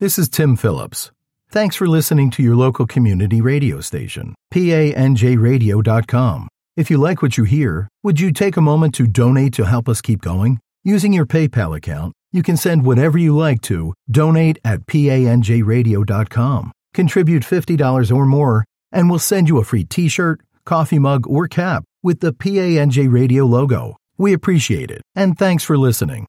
This is Tim Phillips. Thanks for listening to your local community radio station, panjradio.com. If you like what you hear, would you take a moment to donate to help us keep going? Using your PayPal account, you can send whatever you like to donate at panjradio.com. Contribute $50 or more, and we'll send you a free t shirt, coffee mug, or cap with the PANJ Radio logo. We appreciate it, and thanks for listening.